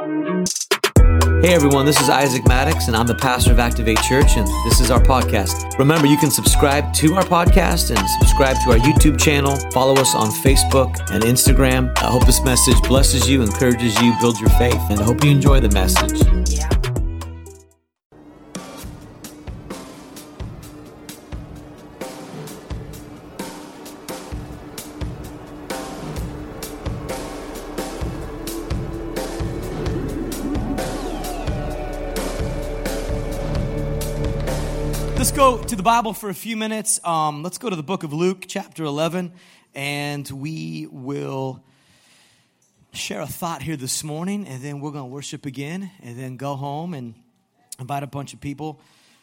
Hey everyone, this is Isaac Maddox, and I'm the pastor of Activate Church, and this is our podcast. Remember, you can subscribe to our podcast and subscribe to our YouTube channel. Follow us on Facebook and Instagram. I hope this message blesses you, encourages you, builds your faith, and I hope you enjoy the message. The Bible for a few minutes. Um, let's go to the book of Luke, chapter 11, and we will share a thought here this morning, and then we're going to worship again, and then go home and invite a bunch of people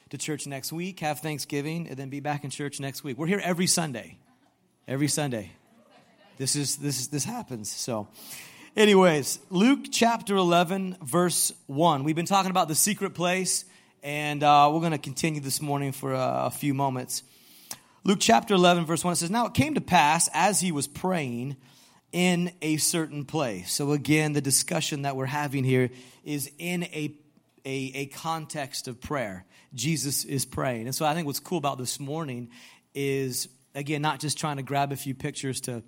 to church next week, have Thanksgiving, and then be back in church next week. We're here every Sunday. Every Sunday. This is this is this happens. So anyways, Luke chapter 11 verse 1. We've been talking about the secret place and uh, we're going to continue this morning for a, a few moments. Luke chapter 11, verse 1 it says, Now it came to pass as he was praying in a certain place. So, again, the discussion that we're having here is in a, a, a context of prayer. Jesus is praying. And so, I think what's cool about this morning is, again, not just trying to grab a few pictures to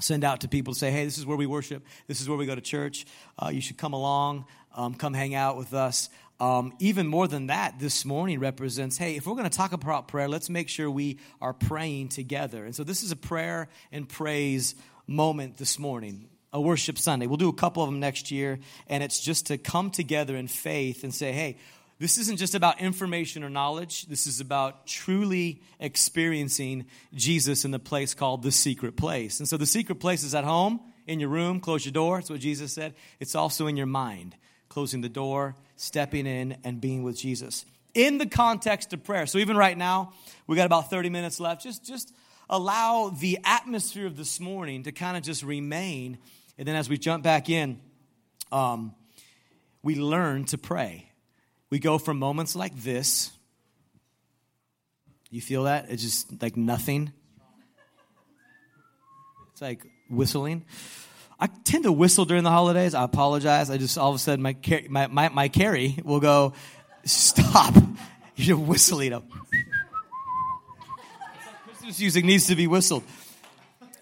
send out to people to say, hey, this is where we worship, this is where we go to church, uh, you should come along, um, come hang out with us. Um, even more than that, this morning represents hey, if we're going to talk about prayer, let's make sure we are praying together. And so this is a prayer and praise moment this morning, a worship Sunday. We'll do a couple of them next year, and it's just to come together in faith and say, hey, this isn't just about information or knowledge. This is about truly experiencing Jesus in the place called the secret place. And so the secret place is at home, in your room, close your door. That's what Jesus said. It's also in your mind, closing the door stepping in and being with Jesus in the context of prayer. So even right now, we got about 30 minutes left. Just just allow the atmosphere of this morning to kind of just remain. And then as we jump back in, um, we learn to pray. We go from moments like this. You feel that? It's just like nothing. It's like whistling. I tend to whistle during the holidays. I apologize. I just all of a sudden my my my, my Carrie will go, stop. You're whistling. Up. Christmas music needs to be whistled.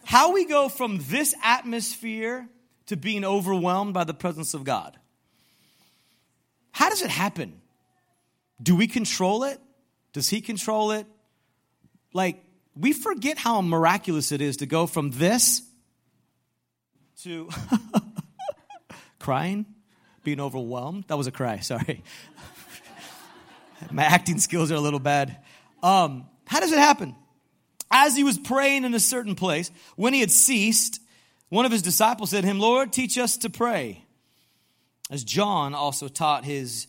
How we go from this atmosphere to being overwhelmed by the presence of God. How does it happen? Do we control it? Does He control it? Like, we forget how miraculous it is to go from this to crying, being overwhelmed. That was a cry, sorry. My acting skills are a little bad. Um, how does it happen? As he was praying in a certain place, when he had ceased, one of his disciples said to him, Lord, teach us to pray. As John also taught his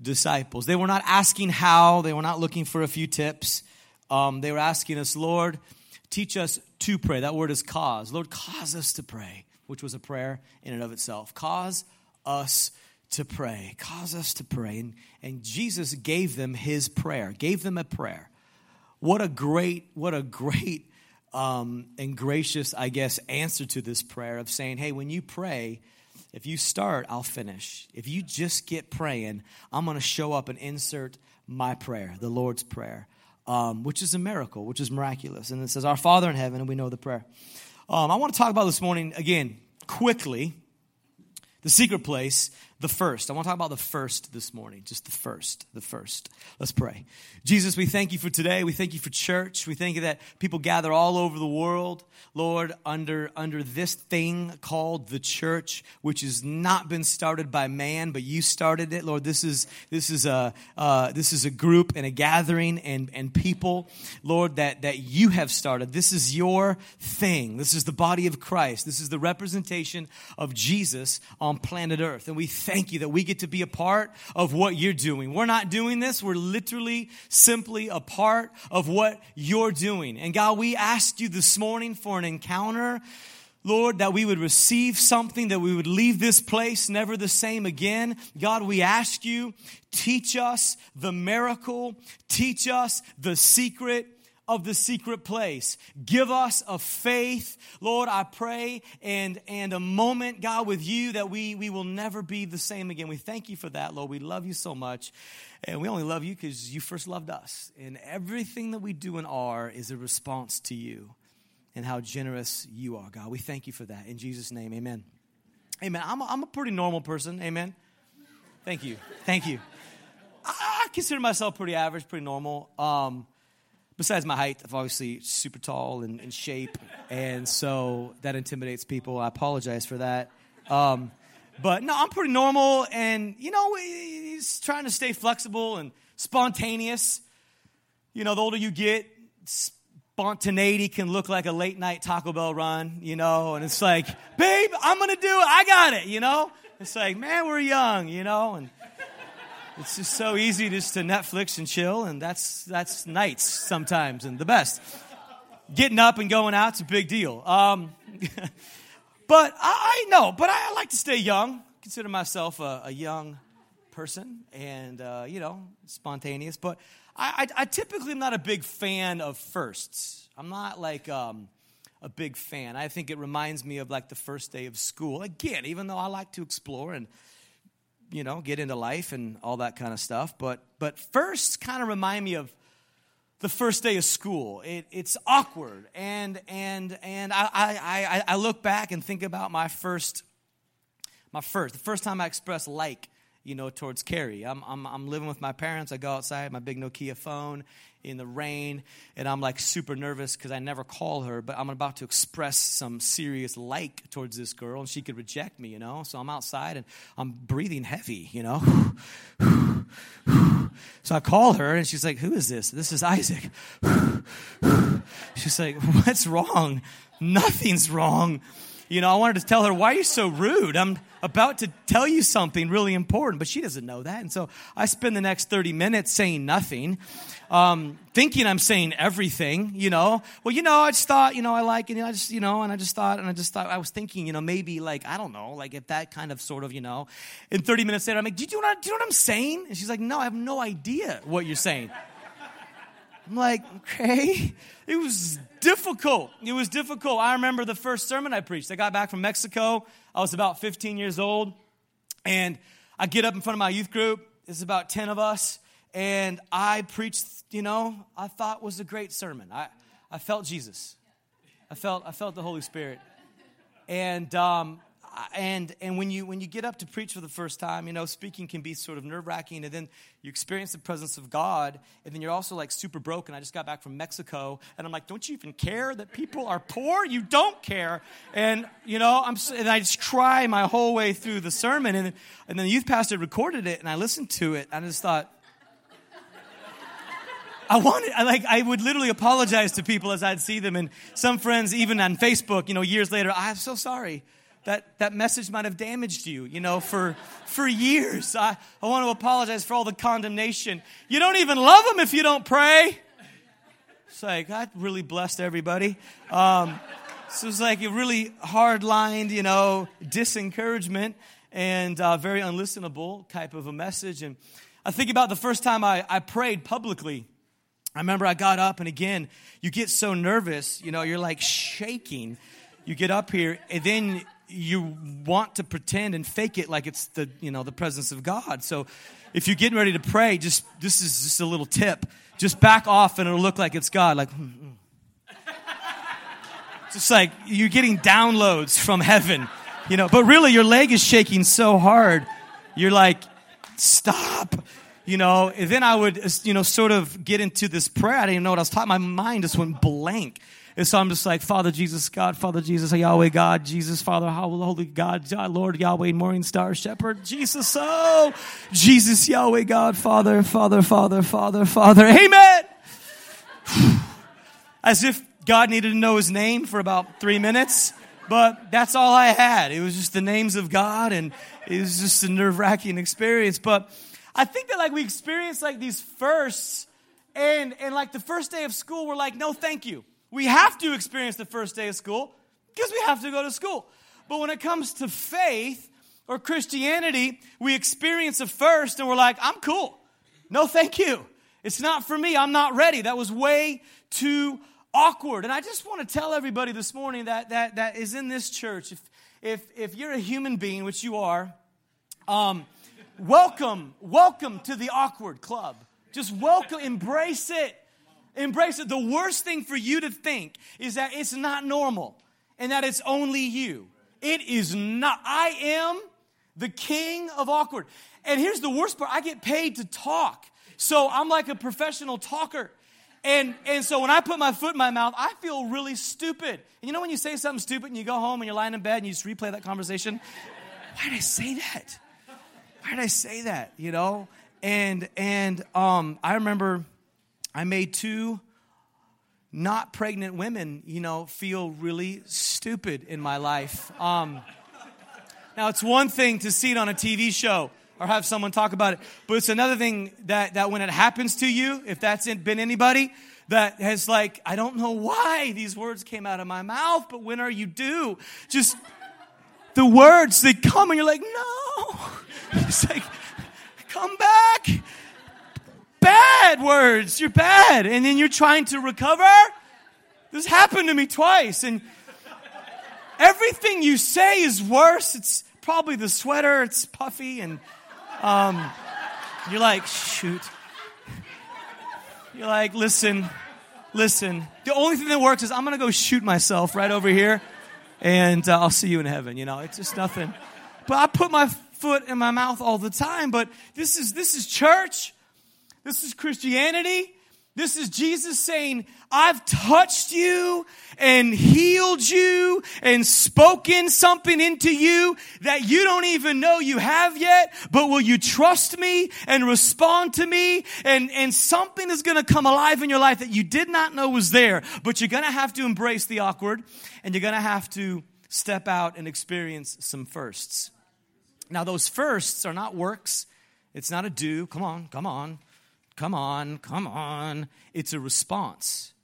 disciples. They were not asking how, they were not looking for a few tips. Um, they were asking us, Lord, teach us to pray. That word is cause. Lord, cause us to pray which was a prayer in and of itself. Cause us to pray. Cause us to pray. And, and Jesus gave them his prayer, gave them a prayer. What a great, what a great um, and gracious, I guess, answer to this prayer of saying, hey, when you pray, if you start, I'll finish. If you just get praying, I'm going to show up and insert my prayer, the Lord's Prayer, um, which is a miracle, which is miraculous. And it says, Our Father in heaven, and we know the prayer. Um, I want to talk about this morning, again, quickly, the secret place the first. I want to talk about the first this morning, just the first, the first. Let's pray. Jesus, we thank you for today. We thank you for church. We thank you that people gather all over the world, Lord, under, under this thing called the church, which has not been started by man, but you started it. Lord, this is, this is a, uh, this is a group and a gathering and, and people, Lord, that, that you have started. This is your thing. This is the body of Christ. This is the representation of Jesus on planet earth. And we thank you that we get to be a part of what you're doing. We're not doing this. We're literally simply a part of what you're doing. And God, we asked you this morning for an encounter. Lord, that we would receive something, that we would leave this place never the same again. God, we ask you, teach us the miracle, teach us the secret of the secret place. Give us a faith, Lord, I pray, and, and a moment, God, with you that we, we will never be the same again. We thank you for that, Lord. We love you so much. And we only love you because you first loved us. And everything that we do and are is a response to you and how generous you are, God. We thank you for that. In Jesus' name, amen. Amen. I'm a, I'm a pretty normal person. Amen. Thank you. Thank you. I, I consider myself pretty average, pretty normal. Um, besides my height, I'm obviously super tall and in shape, and so that intimidates people. I apologize for that. Um, but no, I'm pretty normal, and you know, he's trying to stay flexible and spontaneous. You know, the older you get, spontaneity can look like a late night Taco Bell run, you know, and it's like, babe, I'm gonna do it, I got it, you know? It's like, man, we're young, you know, and it's just so easy just to Netflix and chill, and that's that's nights sometimes and the best. Getting up and going out's a big deal. Um, but I, I know, but I like to stay young. Consider myself a, a young person, and uh, you know, spontaneous. But I, I, I, typically am not a big fan of firsts. I'm not like um, a big fan. I think it reminds me of like the first day of school. Again, even though I like to explore and you know, get into life and all that kind of stuff. But but first kind of remind me of the first day of school. It, it's awkward, and and and I, I I look back and think about my first my first the first time I expressed like you know towards Carrie. I'm I'm I'm living with my parents. I go outside, my big Nokia phone, in the rain, and I'm like super nervous because I never call her, but I'm about to express some serious like towards this girl, and she could reject me, you know? So I'm outside and I'm breathing heavy, you know? So I call her, and she's like, Who is this? This is Isaac. She's like, What's wrong? Nothing's wrong. You know, I wanted to tell her, Why are you so rude? I'm about to tell you something really important, but she doesn't know that. And so I spend the next 30 minutes saying nothing um, thinking I'm saying everything, you know. Well, you know, I just thought, you know, I like it, you know, I just, you know, and I just thought, and I just thought, I was thinking, you know, maybe like, I don't know, like if that kind of sort of, you know. And 30 minutes later, I'm like, do you, what, do you know what I'm saying? And she's like, no, I have no idea what you're saying. I'm like, okay. It was difficult. It was difficult. I remember the first sermon I preached. I got back from Mexico. I was about 15 years old. And I get up in front of my youth group. There's about 10 of us and I preached, you know, I thought was a great sermon. I, I felt Jesus. I felt, I felt the Holy Spirit. And, um, and, and when, you, when you get up to preach for the first time, you know, speaking can be sort of nerve wracking. And then you experience the presence of God. And then you're also like super broken. I just got back from Mexico. And I'm like, don't you even care that people are poor? You don't care. And, you know, I'm, and I just cry my whole way through the sermon. And, and then the youth pastor recorded it. And I listened to it. And I just thought, I wanted, I like, I would literally apologize to people as I'd see them. And some friends, even on Facebook, you know, years later, I'm so sorry. That, that message might have damaged you, you know, for, for years. I, I want to apologize for all the condemnation. You don't even love them if you don't pray. It's like, that really blessed everybody. Um, so it's like a really hard lined, you know, disencouragement and uh, very unlistenable type of a message. And I think about the first time I, I prayed publicly I remember I got up, and again, you get so nervous, you know, you're like shaking. You get up here, and then you want to pretend and fake it like it's the, you know, the presence of God. So if you're getting ready to pray, just this is just a little tip. Just back off, and it'll look like it's God. Like, hmm, hmm. just like you're getting downloads from heaven, you know. But really, your leg is shaking so hard, you're like, stop you know, and then I would, you know, sort of get into this prayer. I didn't even know what I was talking. My mind just went blank. And so I'm just like, Father Jesus, God, Father Jesus, Yahweh, God, Jesus, Father, Holy God, Lord, Yahweh, Morning Star, Shepherd, Jesus, oh, Jesus, Yahweh, God, Father, Father, Father, Father, Father, Amen. As if God needed to know his name for about three minutes, but that's all I had. It was just the names of God, and it was just a nerve wracking experience. But I think that like we experience like these firsts and and like the first day of school we're like no thank you. We have to experience the first day of school because we have to go to school. But when it comes to faith or Christianity, we experience a first and we're like I'm cool. No thank you. It's not for me. I'm not ready. That was way too awkward. And I just want to tell everybody this morning that that that is in this church. If if if you're a human being, which you are, um, welcome, welcome to the awkward club. Just welcome, embrace it. Embrace it. The worst thing for you to think is that it's not normal and that it's only you. It is not. I am the king of awkward. And here's the worst part I get paid to talk. So I'm like a professional talker. And, and so when I put my foot in my mouth, I feel really stupid. And you know when you say something stupid and you go home and you're lying in bed and you just replay that conversation? Why did I say that? Why did I say that? You know? And and um, I remember I made two not pregnant women, you know, feel really stupid in my life. Um, now it's one thing to see it on a TV show or have someone talk about it. But it's another thing that, that when it happens to you, if that's been anybody, that has like, I don't know why these words came out of my mouth, but when are you due? Just the words that come and you're like, no. It's like, come back. Bad words. You're bad. And then you're trying to recover. This happened to me twice. And everything you say is worse. It's probably the sweater. It's puffy and um, you're like, shoot. You're like, listen, listen. The only thing that works is I'm going to go shoot myself right over here and uh, I'll see you in heaven. You know, it's just nothing. But I put my foot in my mouth all the time. But this is, this is church. This is Christianity. This is Jesus saying, I've touched you and healed you and spoken something into you that you don't even know you have yet, but will you trust me and respond to me? And, and something is going to come alive in your life that you did not know was there, but you're going to have to embrace the awkward and you're going to have to step out and experience some firsts. Now, those firsts are not works. It's not a do. Come on, come on. Come on, come on. It's a response.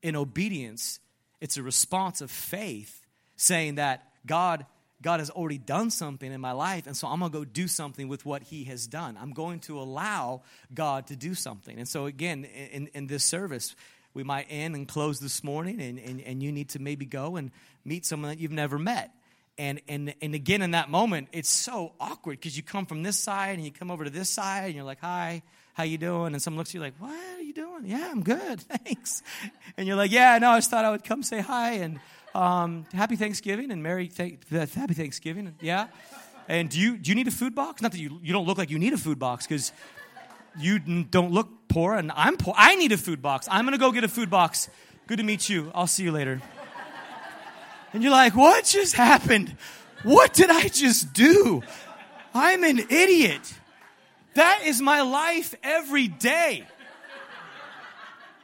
In obedience, it's a response of faith saying that God God has already done something in my life, and so I'm gonna go do something with what He has done. I'm going to allow God to do something. And so, again, in, in this service, we might end and close this morning, and, and, and you need to maybe go and meet someone that you've never met. And, and, and again, in that moment, it's so awkward because you come from this side and you come over to this side, and you're like, Hi, how you doing? And someone looks at you like, what are you doing? Yeah, I'm good, thanks. And you're like, yeah, no, I just thought I would come say hi and um, happy Thanksgiving and Merry th- Happy Thanksgiving. Yeah. And do you do you need a food box? Not that you you don't look like you need a food box because you don't look poor and I'm poor. I need a food box. I'm gonna go get a food box. Good to meet you. I'll see you later. And you're like, what just happened? What did I just do? I'm an idiot. That is my life every day.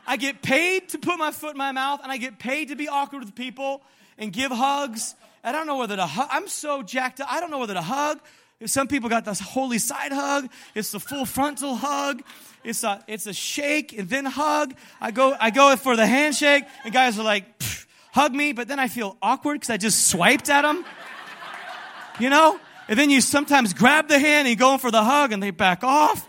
I get paid to put my foot in my mouth and I get paid to be awkward with people and give hugs. I don't know whether to hug. I'm so jacked up. I don't know whether to hug. Some people got this holy side hug. It's the full frontal hug. It's a, it's a shake and then hug. I go, I go for the handshake and guys are like, hug me, but then I feel awkward because I just swiped at them. You know? And then you sometimes grab the hand and you go for the hug and they back off.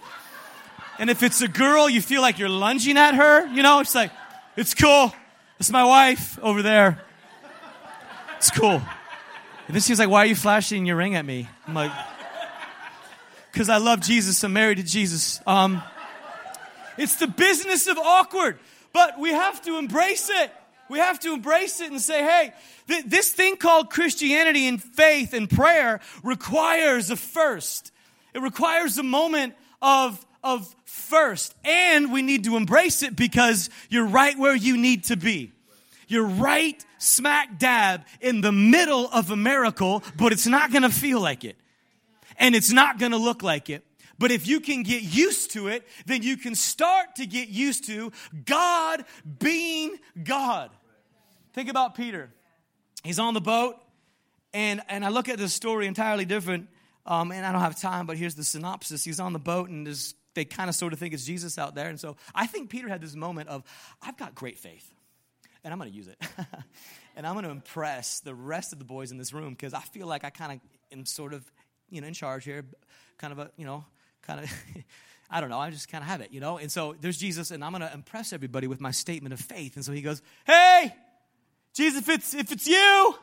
And if it's a girl, you feel like you're lunging at her. You know, it's like, it's cool. It's my wife over there. It's cool. And then she's like, why are you flashing your ring at me? I'm like, because I love Jesus. I'm married to Jesus. Um, it's the business of awkward, but we have to embrace it. We have to embrace it and say, hey, th- this thing called Christianity and faith and prayer requires a first. It requires a moment of, of first. And we need to embrace it because you're right where you need to be. You're right smack dab in the middle of a miracle, but it's not to feel like it. And it's not to look like it. But if you can get used to it, then you can start to get used to God being God. Think about Peter. He's on the boat, and, and I look at this story entirely different. Um, and I don't have time, but here's the synopsis. He's on the boat, and they kind of sort of think it's Jesus out there. And so I think Peter had this moment of, I've got great faith, and I'm going to use it. and I'm going to impress the rest of the boys in this room because I feel like I kind of am sort of, you know, in charge here, kind of a, you know, kind of, I don't know, I just kind of have it, you know? And so there's Jesus, and I'm going to impress everybody with my statement of faith. And so he goes, Hey, Jesus, if it's, if it's you,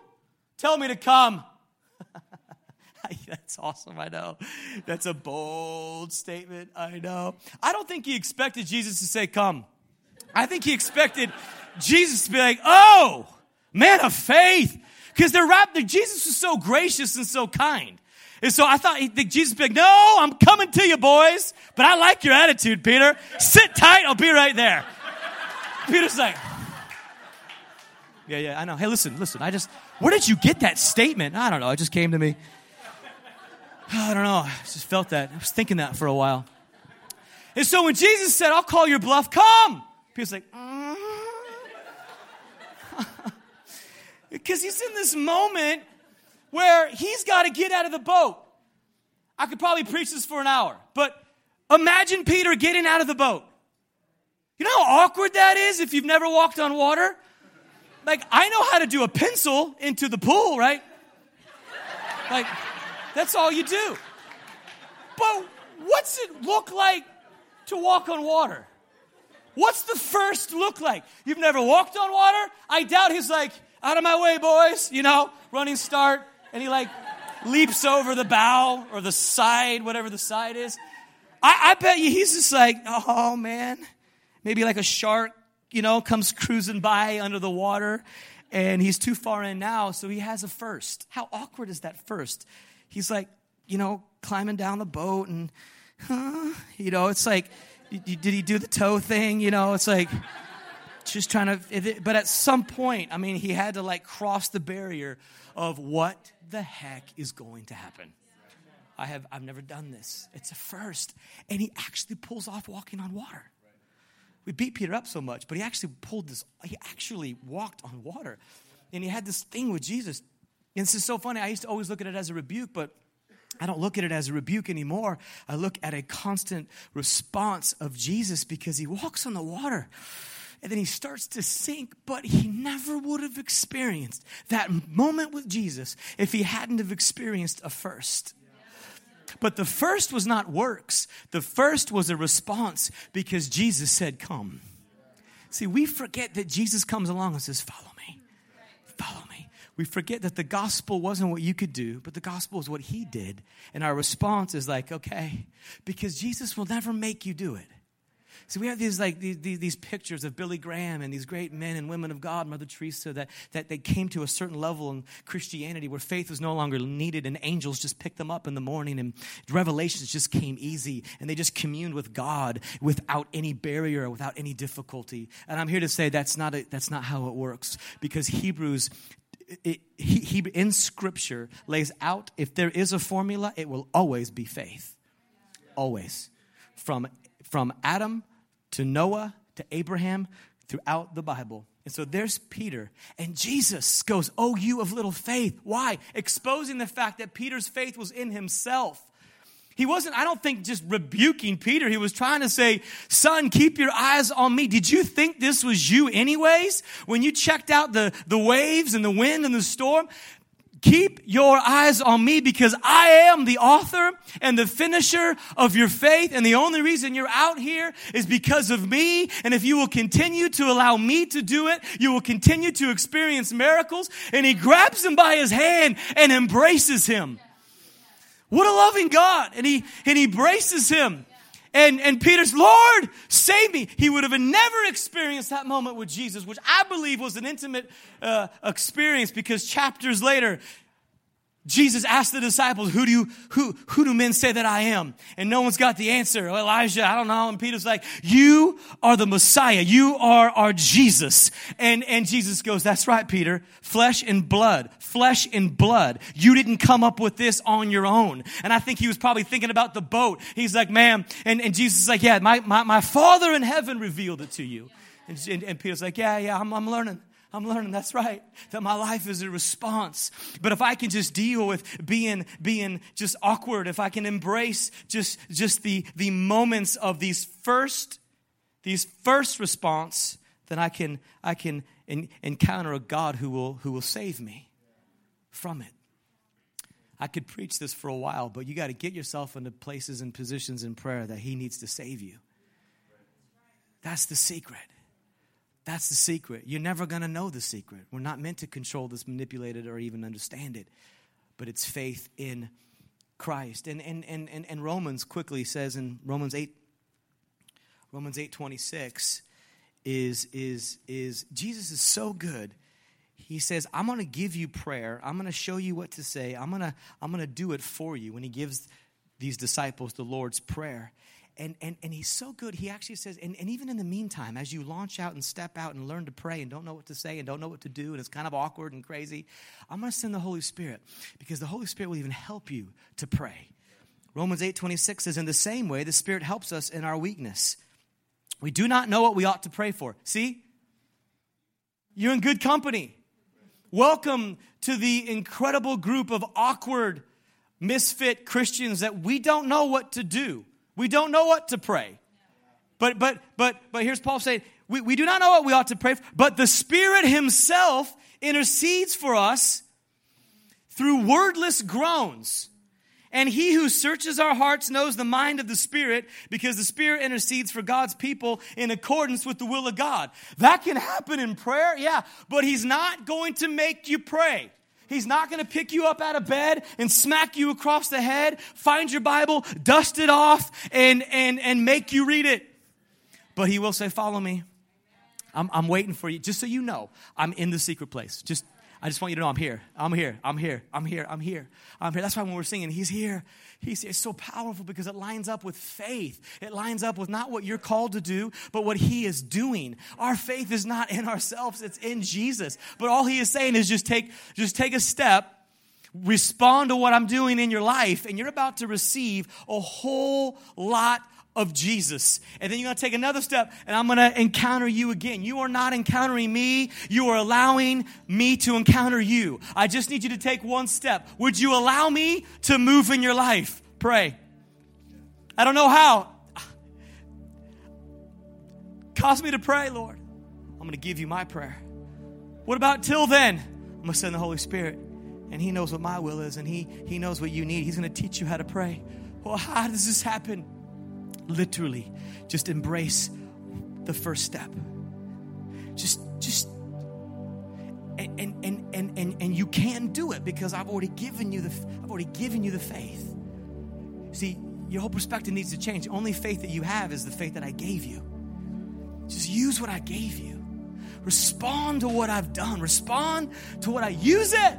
tell me to come. That's awesome, I know. That's a bold statement, I know. I don't think he expected Jesus to say, Come. I think he expected Jesus to be like, Oh, man of faith. Because they're wrapped, Jesus was so gracious and so kind. And so I thought Jesus would be like, No, I'm coming to you, boys. But I like your attitude, Peter. Sit tight, I'll be right there. Peter's like, Yeah, yeah, I know. Hey, listen, listen, I just, where did you get that statement? I don't know. It just came to me. I don't know. I just felt that. I was thinking that for a while. And so when Jesus said, I'll call your bluff, come. Peter's like, mm-hmm. because he's in this moment where he's got to get out of the boat. I could probably preach this for an hour, but imagine Peter getting out of the boat. You know how awkward that is if you've never walked on water? Like, I know how to do a pencil into the pool, right? Like, that's all you do. But what's it look like to walk on water? What's the first look like? You've never walked on water? I doubt he's like, out of my way, boys, you know, running start. And he like leaps over the bow or the side, whatever the side is. I, I bet you he's just like, oh man, maybe like a shark, you know, comes cruising by under the water and he's too far in now, so he has a first. How awkward is that first? he's like, you know, climbing down the boat and, huh, you know, it's like, did he do the toe thing? You know, it's like, just trying to, but at some point, I mean, he had to like cross the barrier of what the heck is going to happen. I have, I've never done this. It's a first. And he actually pulls off walking on water. We beat Peter up so much, but he actually pulled this, he actually walked on water. And he had this thing with Jesus and this is so funny. I used to always look at it as a rebuke, but I don't look at it as a rebuke anymore. I look at a constant response of Jesus because he walks on the water and then he starts to sink, but he never would have experienced that moment with Jesus if he hadn't have experienced a first. But the first was not works. The first was a response because Jesus said, Come. See, we forget that Jesus comes along and says, Follow me. Follow me we forget that the gospel wasn't what you could do, but the gospel is what he did. And our response is like, okay, because Jesus will never make you do it. So we have these like these, these, pictures of Billy Graham and these great men and women of God, Mother Teresa, that, that they came to a certain level in Christianity where faith was no longer needed and angels just picked them up in the morning and revelations just came easy and they just communed with God without any barrier, without any difficulty. And I'm here to say that's not, a, that's not how it works because Hebrews it, he, he, in scripture lays out if there is a formula it will always be faith always from from adam to noah to abraham throughout the bible and so there's peter and jesus goes oh you of little faith why exposing the fact that peter's faith was in himself he wasn't, I don't think, just rebuking Peter. He was trying to say, Son, keep your eyes on me. Did you think this was you, anyways? When you checked out the, the waves and the wind and the storm? Keep your eyes on me because I am the author and the finisher of your faith. And the only reason you're out here is because of me. And if you will continue to allow me to do it, you will continue to experience miracles. And he grabs him by his hand and embraces him. What a loving God. And he, and he braces him. And, and Peter's, Lord, save me. He would have never experienced that moment with Jesus, which I believe was an intimate uh, experience because chapters later, Jesus asked the disciples, who do you, who, who do men say that I am? And no one's got the answer. Elijah, I don't know. And Peter's like, you are the Messiah. You are our Jesus. And, and Jesus goes, that's right, Peter. Flesh and blood, flesh and blood. You didn't come up with this on your own. And I think he was probably thinking about the boat. He's like, man, and, and Jesus is like, yeah, my, my, my father in heaven revealed it to you. And, and, and Peter's like, yeah, yeah, I'm, I'm learning. I'm learning that's right. That my life is a response. But if I can just deal with being being just awkward, if I can embrace just just the the moments of these first these first response, then I can I can in, encounter a God who will who will save me from it. I could preach this for a while, but you got to get yourself into places and positions in prayer that He needs to save you. That's the secret. That's the secret. You're never going to know the secret. We're not meant to control this, manipulate it, or even understand it, but it's faith in Christ. And, and, and, and, and Romans quickly says in Romans 8, Romans 8 26 is, is, is Jesus is so good. He says, I'm going to give you prayer. I'm going to show you what to say. I'm going to, I'm going to do it for you when he gives these disciples the Lord's Prayer. And, and, and he's so good, he actually says, and, and even in the meantime, as you launch out and step out and learn to pray and don't know what to say and don't know what to do, and it's kind of awkward and crazy, I'm going to send the Holy Spirit because the Holy Spirit will even help you to pray. Romans 8 26 says, In the same way, the Spirit helps us in our weakness. We do not know what we ought to pray for. See? You're in good company. Welcome to the incredible group of awkward, misfit Christians that we don't know what to do. We don't know what to pray. But but but but here's Paul saying, we, we do not know what we ought to pray for, but the Spirit Himself intercedes for us through wordless groans. And he who searches our hearts knows the mind of the Spirit because the Spirit intercedes for God's people in accordance with the will of God. That can happen in prayer, yeah, but he's not going to make you pray. He's not going to pick you up out of bed and smack you across the head, find your Bible, dust it off, and, and, and make you read it. But he will say, Follow me. I'm, I'm waiting for you. Just so you know, I'm in the secret place. Just I just want you to know I'm here. I'm here. I'm here. I'm here. I'm here. I'm here. That's why when we're singing, He's here. He's here. It's so powerful because it lines up with faith. It lines up with not what you're called to do, but what He is doing. Our faith is not in ourselves, it's in Jesus. But all He is saying is just take, just take a step respond to what I'm doing in your life, and you're about to receive a whole lot of Jesus. And then you're going to take another step and I'm going to encounter you again. You are not encountering me. You are allowing me to encounter you. I just need you to take one step. Would you allow me to move in your life? Pray. I don't know how. Cause me to pray, Lord. I'm going to give you my prayer. What about till then? I'm going to send the Holy Spirit and he knows what my will is and he, he knows what you need. He's going to teach you how to pray. Well, how does this happen? Literally just embrace the first step. Just just and and and and, and you can do it because i've already given you the i've already given you the faith. See your whole perspective needs to change. The only faith that you have is the faith that i gave you. Just use what i gave you. Respond to what i've done. Respond to what i use it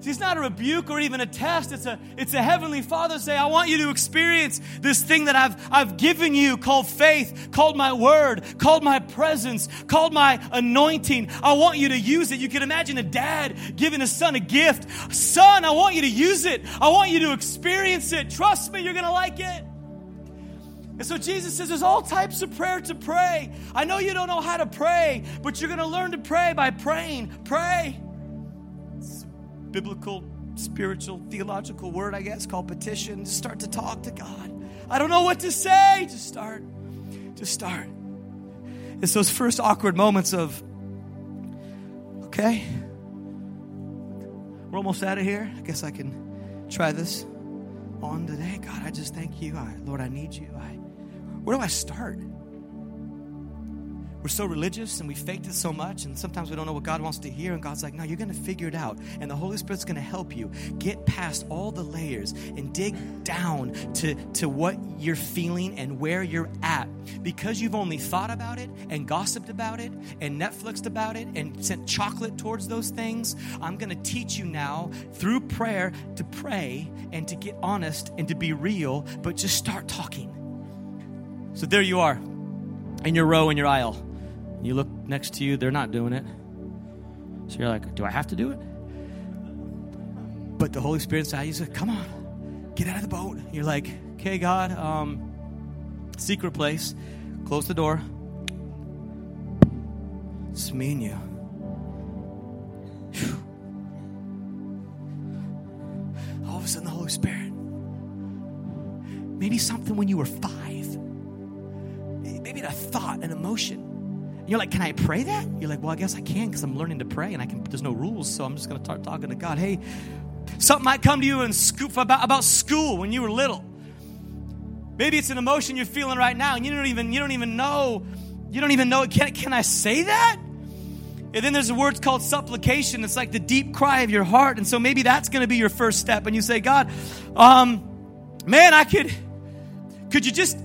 See, it's not a rebuke or even a test. It's a, it's a heavenly father say, I want you to experience this thing that I've, I've given you called faith, called my word, called my presence, called my anointing. I want you to use it. You can imagine a dad giving a son a gift. Son, I want you to use it. I want you to experience it. Trust me, you're going to like it. And so Jesus says there's all types of prayer to pray. I know you don't know how to pray, but you're going to learn to pray by praying. Pray biblical, spiritual, theological word, I guess, called petition. Just start to talk to God. I don't know what to say. Just start. Just start. It's those first awkward moments of, okay, we're almost out of here. I guess I can try this on today. God, I just thank you. I, Lord, I need you. I, where do I start? We're so religious and we faked it so much, and sometimes we don't know what God wants to hear. And God's like, No, you're going to figure it out. And the Holy Spirit's going to help you get past all the layers and dig down to, to what you're feeling and where you're at. Because you've only thought about it and gossiped about it and Netflixed about it and sent chocolate towards those things, I'm going to teach you now through prayer to pray and to get honest and to be real, but just start talking. So there you are in your row in your aisle you look next to you, they're not doing it. So you're like, do I have to do it? But the Holy Spirit inside you says, come on, get out of the boat. You're like, okay, God, um, secret place, close the door. It's me and you. All of a sudden, the Holy Spirit. Maybe something when you were five. Maybe a thought, an emotion you're like, can I pray that? You're like, well, I guess I can because I'm learning to pray and I can. There's no rules, so I'm just going to start talking to God. Hey, Something might come to you in school, about, about school when you were little. Maybe it's an emotion you're feeling right now and you don't even, you don't even know, you don't even know, can, can I say that? And then there's a word called supplication. It's like the deep cry of your heart. And so maybe that's going to be your first step. And you say, God, um, man, I could, could you just,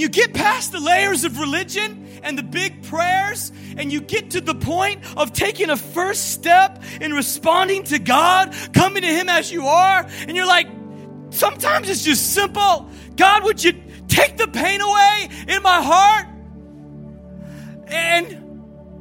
you get past the layers of religion and the big prayers, and you get to the point of taking a first step in responding to God, coming to Him as you are, and you're like, sometimes it's just simple. God, would you take the pain away in my heart? And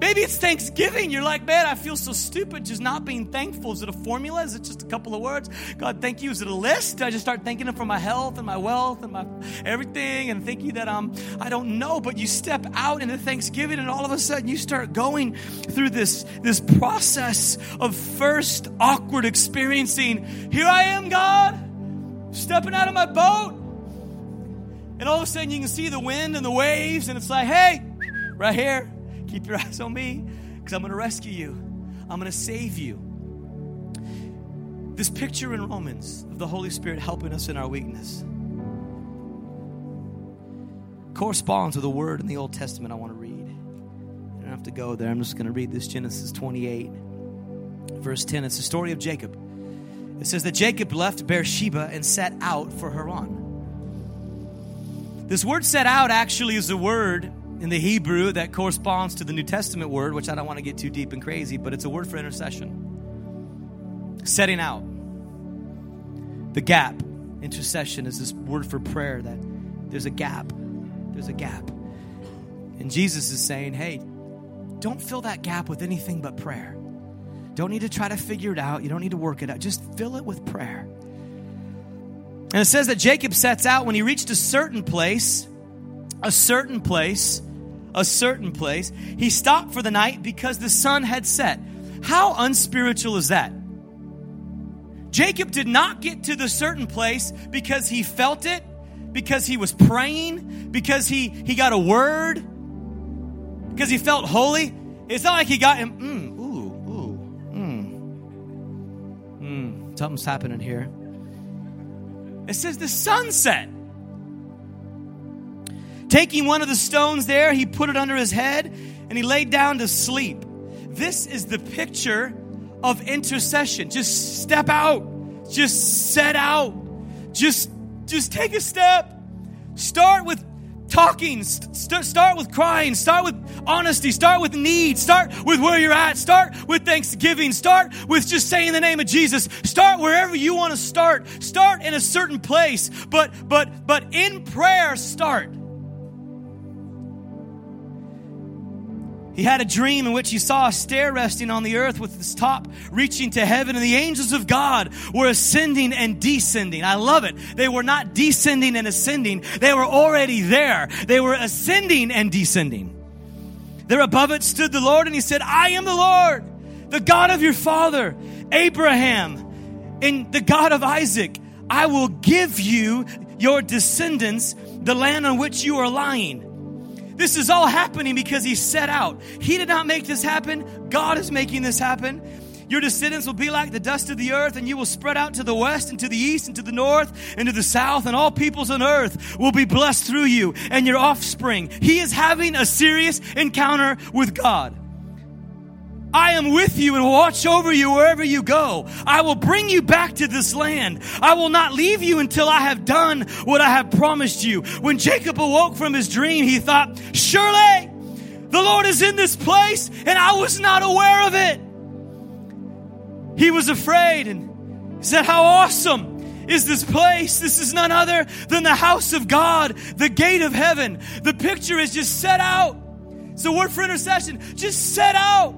Maybe it's Thanksgiving. You're like, man, I feel so stupid just not being thankful. Is it a formula? Is it just a couple of words? God, thank you. Is it a list? I just start thanking Him for my health and my wealth and my everything and thank you that I'm, I don't know, but you step out into Thanksgiving and all of a sudden you start going through this, this process of first awkward experiencing. Here I am, God, stepping out of my boat. And all of a sudden you can see the wind and the waves and it's like, hey, right here Keep your eyes on me because I'm going to rescue you. I'm going to save you. This picture in Romans of the Holy Spirit helping us in our weakness corresponds with a word in the Old Testament I want to read. I don't have to go there. I'm just going to read this Genesis 28, verse 10. It's the story of Jacob. It says that Jacob left Beersheba and set out for Haran. This word set out actually is a word in the Hebrew that corresponds to the New Testament word, which I don't want to get too deep and crazy, but it's a word for intercession. Setting out. The gap. Intercession is this word for prayer that there's a gap. There's a gap. And Jesus is saying, hey, don't fill that gap with anything but prayer. Don't need to try to figure it out. You don't need to work it out. Just fill it with prayer. And it says that Jacob sets out when he reached a certain place, a certain place, a certain place. He stopped for the night because the sun had set. How unspiritual is that? Jacob did not get to the certain place because he felt it, because he was praying, because he, he got a word, because he felt holy. It's not like he got him, mm, ooh, ooh, mm, mm, something's happening here. It says the sunset. Taking one of the stones there, he put it under his head and he laid down to sleep. This is the picture of intercession. Just step out. Just set out. Just just take a step. Start with talking. St- start with crying. Start with honesty. Start with need. Start with where you're at. Start with thanksgiving. Start with just saying the name of Jesus. Start wherever you want to start. Start in a certain place. But but but in prayer, start. He had a dream in which he saw a stair resting on the earth with its top reaching to heaven, and the angels of God were ascending and descending. I love it. They were not descending and ascending, they were already there. They were ascending and descending. There above it stood the Lord, and he said, I am the Lord, the God of your father, Abraham, and the God of Isaac. I will give you, your descendants, the land on which you are lying. This is all happening because he set out. He did not make this happen. God is making this happen. Your descendants will be like the dust of the earth, and you will spread out to the west and to the east and to the north and to the south, and all peoples on earth will be blessed through you and your offspring. He is having a serious encounter with God. I am with you and watch over you wherever you go. I will bring you back to this land. I will not leave you until I have done what I have promised you. When Jacob awoke from his dream, he thought, surely the Lord is in this place and I was not aware of it. He was afraid and he said, how awesome is this place? This is none other than the house of God, the gate of heaven. The picture is just set out. It's a word for intercession. Just set out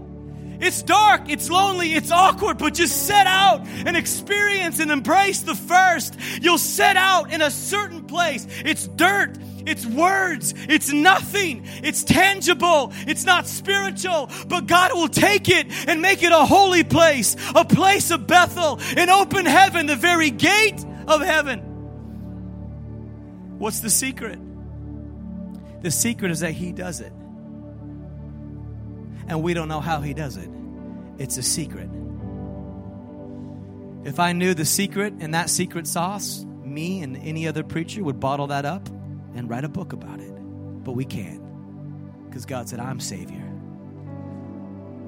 it's dark, it's lonely, it's awkward, but just set out and experience and embrace the first. You'll set out in a certain place. It's dirt, it's words, it's nothing, it's tangible, it's not spiritual, but God will take it and make it a holy place, a place of Bethel, an open heaven, the very gate of heaven. What's the secret? The secret is that He does it and we don't know how he does it. It's a secret. If I knew the secret and that secret sauce, me and any other preacher would bottle that up and write a book about it. But we can't. Because God said, I'm Savior.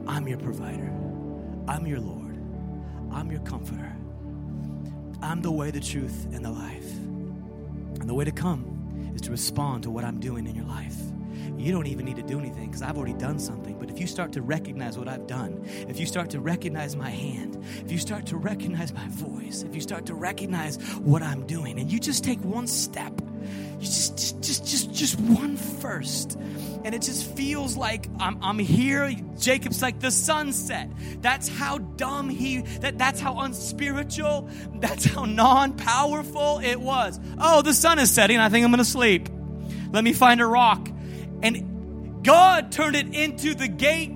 I'm your provider. I'm your Lord. I'm your comforter. I'm the way, the truth, and the life. And the way to come is to respond to what I'm doing in your life. You don't even need to do anything because I've already done something. But if you start to recognize what I've done, if you start to recognize my hand, if you start to recognize my voice, if you start to recognize what I'm doing, and you just take one step, you just just just just, just one first, and it just feels like I'm, I'm here. Jacob's like the sunset. That's how dumb he. That that's how unspiritual. That's how non-powerful it was. Oh, the sun is setting. I think I'm gonna sleep. Let me find a rock and God turned it into the gate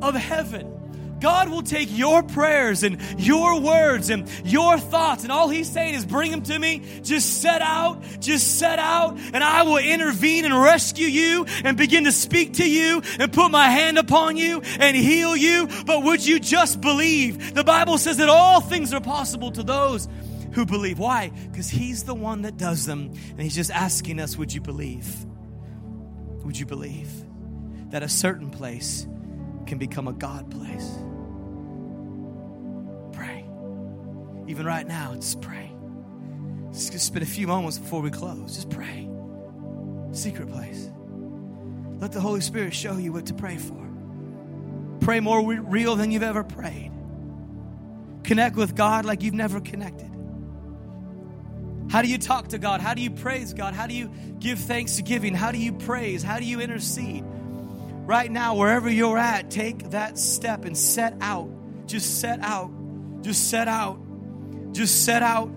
of heaven. God will take your prayers and your words and your thoughts, and all He's saying is, Bring them to me. Just set out, just set out, and I will intervene and rescue you and begin to speak to you and put my hand upon you and heal you. But would you just believe? The Bible says that all things are possible to those who believe. Why? Because He's the one that does them, and He's just asking us, Would you believe? Would you believe that a certain place can become a God place? Pray. Even right now, just pray. Just spend a few moments before we close. Just pray. Secret place. Let the Holy Spirit show you what to pray for. Pray more real than you've ever prayed. Connect with God like you've never connected. How do you talk to God? How do you praise God? How do you give thanksgiving? How do you praise? How do you intercede? Right now, wherever you're at, take that step and set out. Just set out. Just set out. Just set out.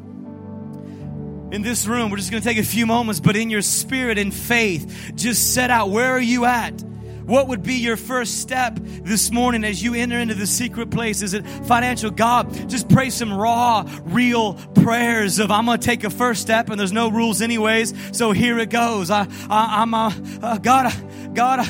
In this room, we're just going to take a few moments, but in your spirit and faith, just set out. Where are you at? What would be your first step this morning as you enter into the secret place? Is it financial? God, just pray some raw, real prayers of I'm going to take a first step and there's no rules anyways. So here it goes. I, I, am a, uh, God, God,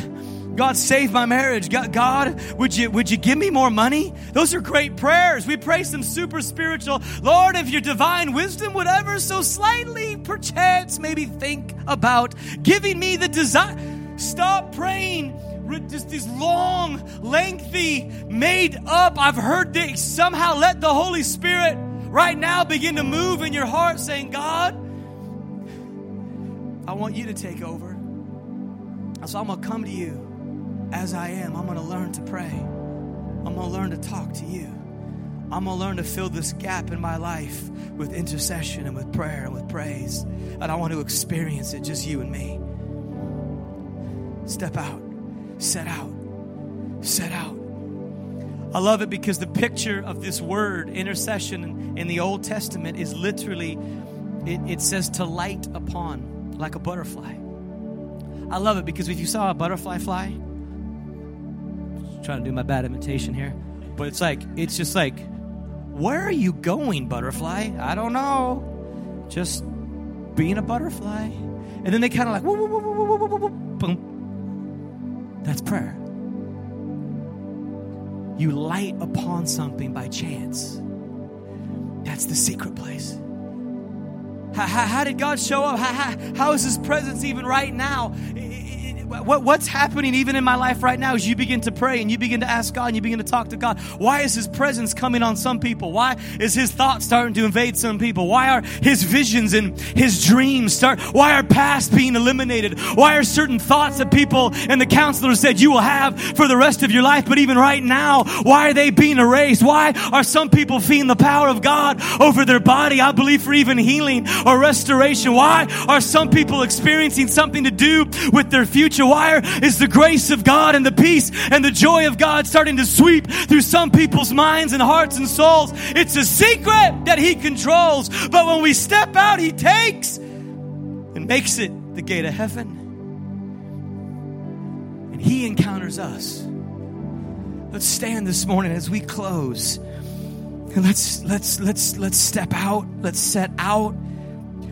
God, save my marriage. God, God, would you would you give me more money? Those are great prayers. We pray some super spiritual. Lord, if your divine wisdom would ever so slightly, perchance, maybe think about giving me the desire. Stop praying just these long, lengthy, made up. I've heard this. Somehow let the Holy Spirit right now begin to move in your heart, saying, God, I want you to take over. So I'm going to come to you as I am. I'm going to learn to pray. I'm going to learn to talk to you. I'm going to learn to fill this gap in my life with intercession and with prayer and with praise. And I want to experience it, just you and me. Step out, set out, set out. I love it because the picture of this word, intercession, in the Old Testament is literally, it, it says to light upon, like a butterfly. I love it because if you saw a butterfly fly, trying to do my bad imitation here, but it's like, it's just like, where are you going, butterfly? I don't know. Just being a butterfly. And then they kind of like, boom, that's prayer. You light upon something by chance. That's the secret place. How, how, how did God show up? How, how is His presence even right now? What, what's happening even in my life right now is you begin to pray and you begin to ask God and you begin to talk to God. Why is His presence coming on some people? Why is His thoughts starting to invade some people? Why are His visions and His dreams start? Why are past being eliminated? Why are certain thoughts that people and the counselor said you will have for the rest of your life, but even right now, why are they being erased? Why are some people feeling the power of God over their body? I believe for even healing or restoration. Why are some people experiencing something to do with their future? Why is the grace of God and the peace and the joy of God starting to sweep through some people's minds and hearts and souls. It's a secret that He controls. But when we step out, He takes and makes it the gate of heaven. And He encounters us. Let's stand this morning as we close. And let's let's let's let's step out. Let's set out.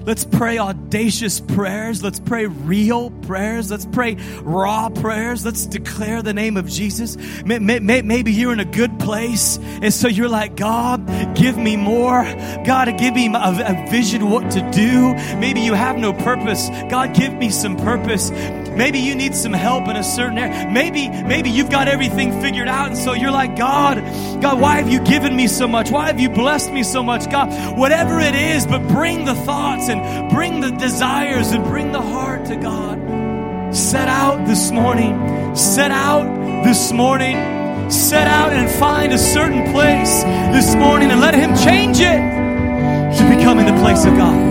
Let's pray audacious prayers. Let's pray real prayers. Let's pray raw prayers. Let's declare the name of Jesus. Maybe you're in a good place, and so you're like, God, give me more. God, give me a vision what to do. Maybe you have no purpose. God, give me some purpose. Maybe you need some help in a certain area. Maybe, maybe you've got everything figured out, and so you're like, God, God, why have you given me so much? Why have you blessed me so much? God, whatever it is, but bring the thoughts and bring the desires and bring the heart to God. Set out this morning. Set out this morning. Set out and find a certain place this morning and let Him change it to becoming the place of God.